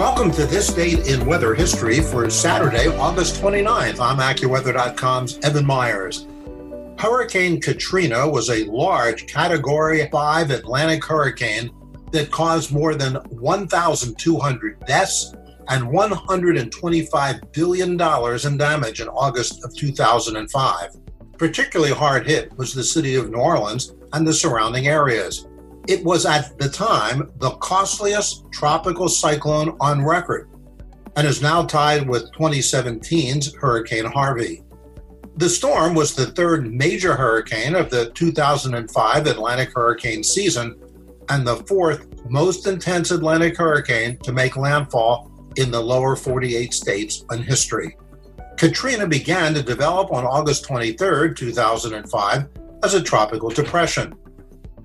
Welcome to this date in weather history for Saturday, August 29th. I'm AccuWeather.com's Evan Myers. Hurricane Katrina was a large Category 5 Atlantic hurricane that caused more than 1,200 deaths and $125 billion in damage in August of 2005. Particularly hard hit was the city of New Orleans and the surrounding areas. It was at the time the costliest tropical cyclone on record and is now tied with 2017's Hurricane Harvey. The storm was the third major hurricane of the 2005 Atlantic hurricane season and the fourth most intense Atlantic hurricane to make landfall in the lower 48 states in history. Katrina began to develop on August 23, 2005, as a tropical depression.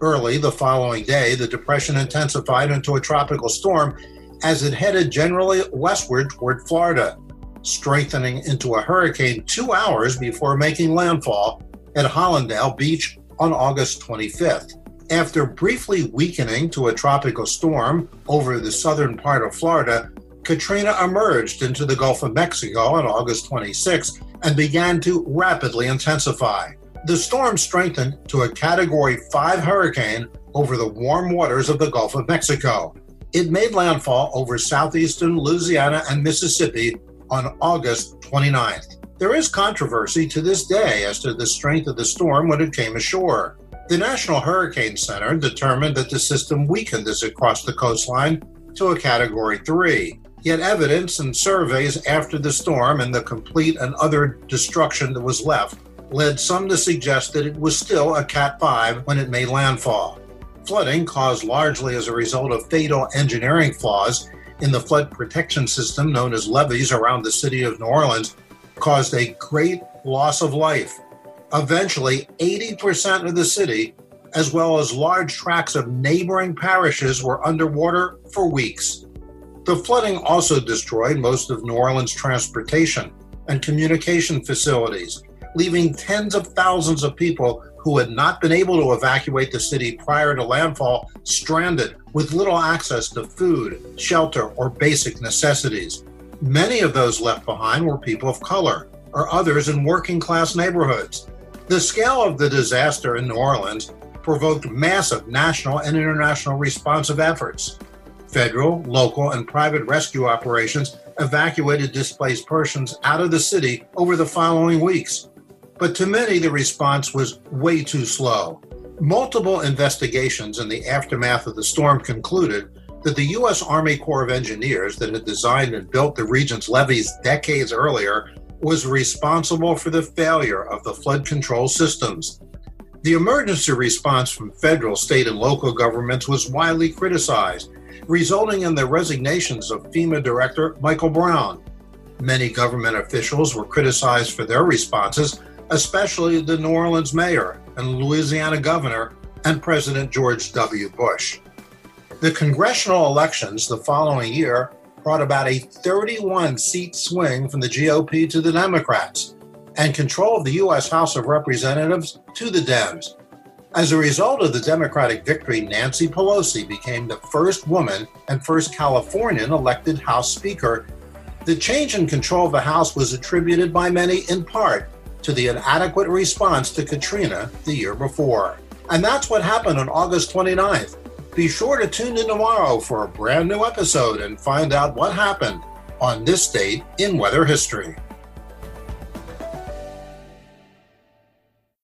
Early the following day, the depression intensified into a tropical storm as it headed generally westward toward Florida strengthening into a hurricane two hours before making landfall at Hallandale Beach on August 25th. After briefly weakening to a tropical storm over the southern part of Florida, Katrina emerged into the Gulf of Mexico on August 26 and began to rapidly intensify. The storm strengthened to a Category 5 hurricane over the warm waters of the Gulf of Mexico. It made landfall over southeastern Louisiana and Mississippi on August 29th. There is controversy to this day as to the strength of the storm when it came ashore. The National Hurricane Center determined that the system weakened as it crossed the coastline to a Category 3. Yet evidence and surveys after the storm and the complete and utter destruction that was left led some to suggest that it was still a Cat 5 when it made landfall. Flooding, caused largely as a result of fatal engineering flaws, in the flood protection system known as levees around the city of New Orleans caused a great loss of life. Eventually, 80% of the city, as well as large tracts of neighboring parishes, were underwater for weeks. The flooding also destroyed most of New Orleans' transportation and communication facilities, leaving tens of thousands of people who had not been able to evacuate the city prior to landfall stranded with little access to food, shelter, or basic necessities. Many of those left behind were people of color or others in working class neighborhoods. The scale of the disaster in New Orleans provoked massive national and international responsive efforts. Federal, local, and private rescue operations evacuated displaced persons out of the city over the following weeks. But to many, the response was way too slow. Multiple investigations in the aftermath of the storm concluded that the U.S. Army Corps of Engineers, that had designed and built the region's levees decades earlier, was responsible for the failure of the flood control systems. The emergency response from federal, state, and local governments was widely criticized, resulting in the resignations of FEMA Director Michael Brown. Many government officials were criticized for their responses, especially the New Orleans mayor and Louisiana governor and President George W. Bush. The congressional elections the following year brought about a 31 seat swing from the GOP to the Democrats and control of the U.S. House of Representatives to the Dems. As a result of the Democratic victory, Nancy Pelosi became the first woman and first Californian elected House Speaker. The change in control of the House was attributed by many in part to the inadequate response to Katrina the year before. And that's what happened on August 29th. Be sure to tune in tomorrow for a brand new episode and find out what happened on this date in weather history.